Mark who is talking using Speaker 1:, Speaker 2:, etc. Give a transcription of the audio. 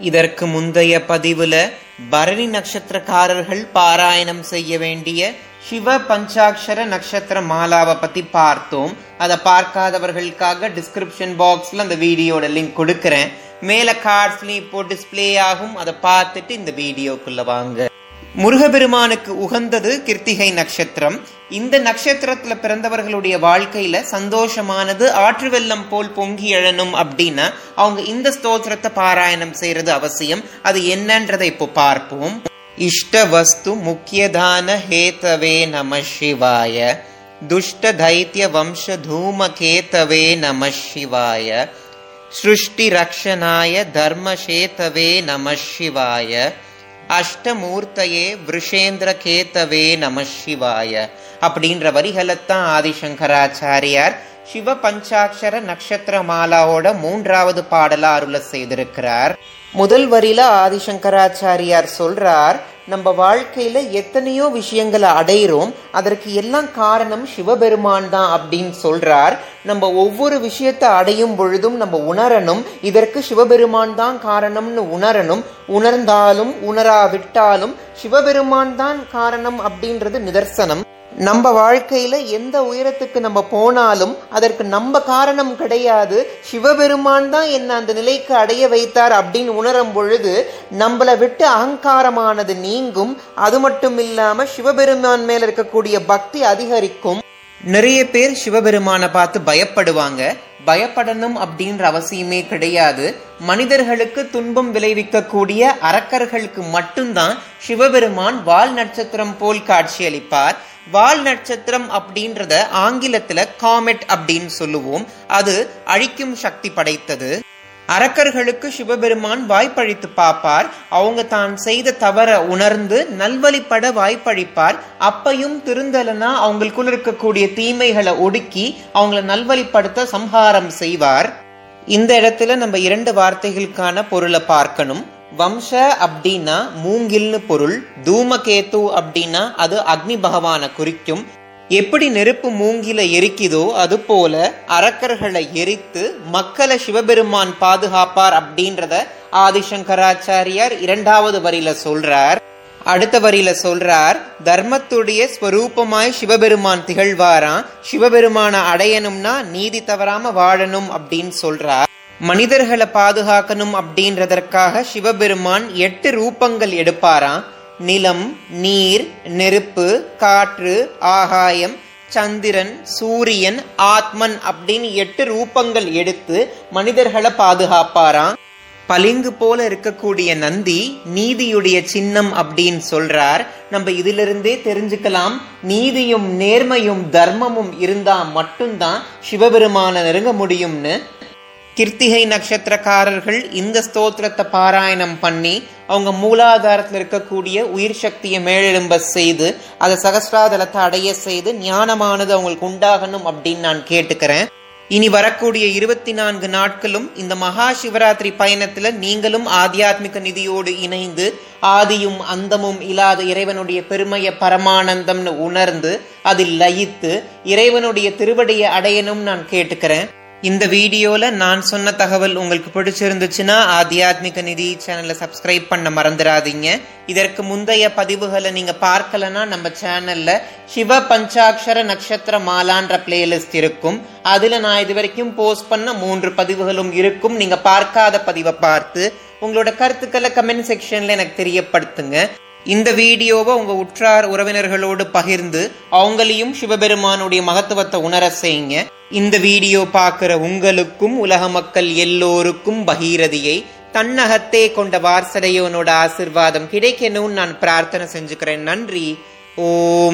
Speaker 1: இதற்கு முந்தைய பதிவுல பரணி நட்சத்திரக்காரர்கள் பாராயணம் செய்ய வேண்டிய சிவ பஞ்சாட்சர நட்சத்திர மாலாவை பத்தி பார்த்தோம். அதை பார்க்காதவர்களுக்காக டிஸ்கிரிப்ஷன் பாக்ஸ்ல அந்த வீடியோட லிங்க் கொடுக்கறேன். மேல கார்ட்ஸ்லயும் இப்போ டிஸ்பிளே ஆகும். அதை பார்த்துட்டு இந்த வீடியோக்குள்ள வாங்க. முருகபெருமானுக்கு உகந்தது கிருத்திகை நட்சத்திரம். இந்த நட்சத்திரத்துல பிறந்தவர்களுடைய வாழ்க்கையில சந்தோஷமானது ஆற்று வெள்ளம் போல் பொங்கி எழணும் அப்படின்னா அவங்க இந்த ஸ்தோத்திரத்தை பாராயணம் செய்யறது அவசியம். அது என்னன்றதை இப்போ பார்ப்போம். இஷ்ட வஸ்து முக்கியதான ஹேதவே நம சிவாய. துஷ்ட தைத்திய வம்ச தூமகேதவே நம சிவாய. சிருஷ்டி ரக்ஷனாய தர்மசேதவே நம சிவாய. அஷ்டமூர்த்தையே விஷேந்திர கேத்தவே நம சிவாய அப்படின்ற வரிகளைத்தான் ஆதிசங்கராச்சாரியார் சிவ பஞ்சாட்சர நட்சத்திர மாலாவோட மூன்றாவது பாடலா அருள செய்திருக்கிறார். முதல் வரியில ஆதிசங்கராச்சாரியார் சொல்றார் நம்ம வாழ்க்கையில எத்தனையோ விஷயங்களை அடையிறோம் அதற்கு எல்லாம் காரணம் சிவபெருமான் தான் அப்படின்னு சொல்றார். நம்ம ஒவ்வொரு விஷயத்தை அடையும் பொழுதும் நம்ம உணரணும் இதற்கு சிவபெருமான் தான் காரணம்னு உணரணும். உணர்ந்தாலும் உணராவிட்டாலும் சிவபெருமான் தான் காரணம் அப்படின்றது நிதர்சனம். நம்ம வாழ்க்கையில எந்த உயரத்துக்கு நம்ம போனாலும் அதற்கு நம்ம காரணம் கிடையாது. சிவபெருமான் தான் என்ன அந்த நிலைக்கு அடைய வைத்தார் அப்படின்னு உணரும் பொழுது நம்மளை விட்டு அகங்காரமானது நீங்கும். அது மட்டும் இல்லாம சிவபெருமான் மேல இருக்கக்கூடிய பக்தி அதிகரிக்கும். நிறைய பேர் சிவபெருமானை பார்த்து பயப்படுவாங்க. பயப்படணும் அப்படின்ற அவசியமே கிடையாது. மனிதர்களுக்கு துன்பம் விளைவிக்கக்கூடிய அரக்கர்களுக்கு மட்டும்தான் சிவபெருமான் வால் நட்சத்திரம் போல் காட்சியளிப்பார். வால் நட்சத்திரம் அப்படின்றத ஆங்கிலத்துல காமெட் அப்படின்னு சொல்லுவோம். அது அழிக்கும் சக்தி படைத்தது. அரக்கர்களுக்கு சிவபெருமான் வாய்ப்பழித்து பார்ப்பார். அவங்க தான் செய்த தவற உணர்ந்து நல்வழிப்பட வாய்ப்பழிப்பார் அப்பையும் திருந்தலனா அவங்களுக்குள்ள இருக்கக்கூடிய தீமைகளை ஒடுக்கி அவங்கள நல்வழிப்படுத்த சம்ஹாரம் செய்வார். இந்த இடத்துல நம்ம இரண்டு வார்த்தைகளுக்கான பொருளை பார்க்கணும். வம்ச அப்படின்னா மூங்கில்னு பொருள் தூமகேத்து அப்படின்னா அது அக்னி பகவானை குறிக்கும். எப்படி நெருப்பு மூங்கில எரிக்குதோ அது போல அரக்கர்களை எரித்து மக்களை சிவபெருமான் பாதுகாப்பார் அப்படின்றத ஆதிசங்கராச்சாரியார் இரண்டாவது வரியில சொல்றார். அடுத்த வரியில சொல்றார் தர்மத்துடைய ஸ்வரூபமாய் சிவபெருமான் திகழ்வாராம். சிவபெருமான அடையணும்னா நீதி தவறாம வாழணும் அப்படின்னு சொல்றார். மனிதர்களை பாதுகாக்கணும் அப்படின்றதற்காக சிவபெருமான் எட்டு ரூபங்கள் எடுப்பாராம். நிலம் நீர் நெருப்பு காற்று ஆகாயம் சந்திரன் சூரியன் ஆத்மன் அப்படின்னு எட்டு ரூபங்கள் எடுத்து மனிதர்களை பாதுகாப்பாராம். பளிங்கு போல இருக்கக்கூடிய நந்தி நீதியுடைய சின்னம் அப்படின்னு சொல்றார். நம்ம இதிலிருந்தே தெரிஞ்சுக்கலாம். நீதியும் நேர்மையும் தர்மமும் இருந்தா மட்டும்தான் சிவபெருமான நெருங்க முடியும்னு கிருத்திகை நட்சத்திரக்காரர்கள் இந்த ஸ்தோத்திரத்தை பாராயணம் பண்ணி அவங்க மூலாதாரத்தில் இருக்கக்கூடிய உயிர் சக்தியை மேலெழும்ப செய்து அதை சகசிராதலத்தை அடைய செய்து ஞானமானது அவங்களுக்கு உண்டாகணும் அப்படின்னு நான் கேட்டுக்கிறேன். இனி வரக்கூடிய இருபத்தி நான்கு நாட்களும் இந்த மகா சிவராத்திரி பயணத்துல நீங்களும் ஆத்தியாத்மிக நிதியோடு இணைந்து ஆதியும் அந்தமும் இல்லாத இறைவனுடைய பெருமைய பரமானந்தம்னு உணர்ந்து அதில் லயித்து இறைவனுடைய திருவடியை அடையணும் நான் கேட்டுக்கிறேன். இந்த வீடியோல நான் சொன்ன தகவல் உங்களுக்கு பிடிச்சிருந்துச்சுன்னா ஆத்தியாத்மிக நிதி சேனலை சப்ஸ்கிரைப் பண்ண மறந்துடாதீங்க. இதற்கு முந்தைய பதிவுகளை நீங்க பார்க்கலனா நம்ம சேனல்ல சிவ பஞ்சாட்சர நட்சத்திர மாலான்ற பிளேலிஸ்ட் இருக்கும். அதுல நான் இது வரைக்கும் போஸ்ட் பண்ண மூன்று பதிவுகளும் இருக்கும். நீங்க பார்க்காத பதிவை பார்த்து உங்களோட கருத்துக்களை கமெண்ட் செக்ஷன்ல எனக்கு தெரியப்படுத்துங்க. இந்த வீடியோவை உங்க உற்றார் உறவினர்களோடு பகிர்ந்து அவங்களையும் சிவபெருமானுடைய மகத்துவத்தை உணர செய்யுங்க. இந்த வீடியோ பார்க்கிற உங்களுக்கும் உலக மக்கள் எல்லோருக்கும் பகீரதியை தன்னகத்தே கொண்ட வாரசடையோனோட ஆசிர்வாதம் கிடைக்கணும்னு நான் பிரார்த்தனை செஞ்சுக்கிறேன். நன்றி. ஓம்.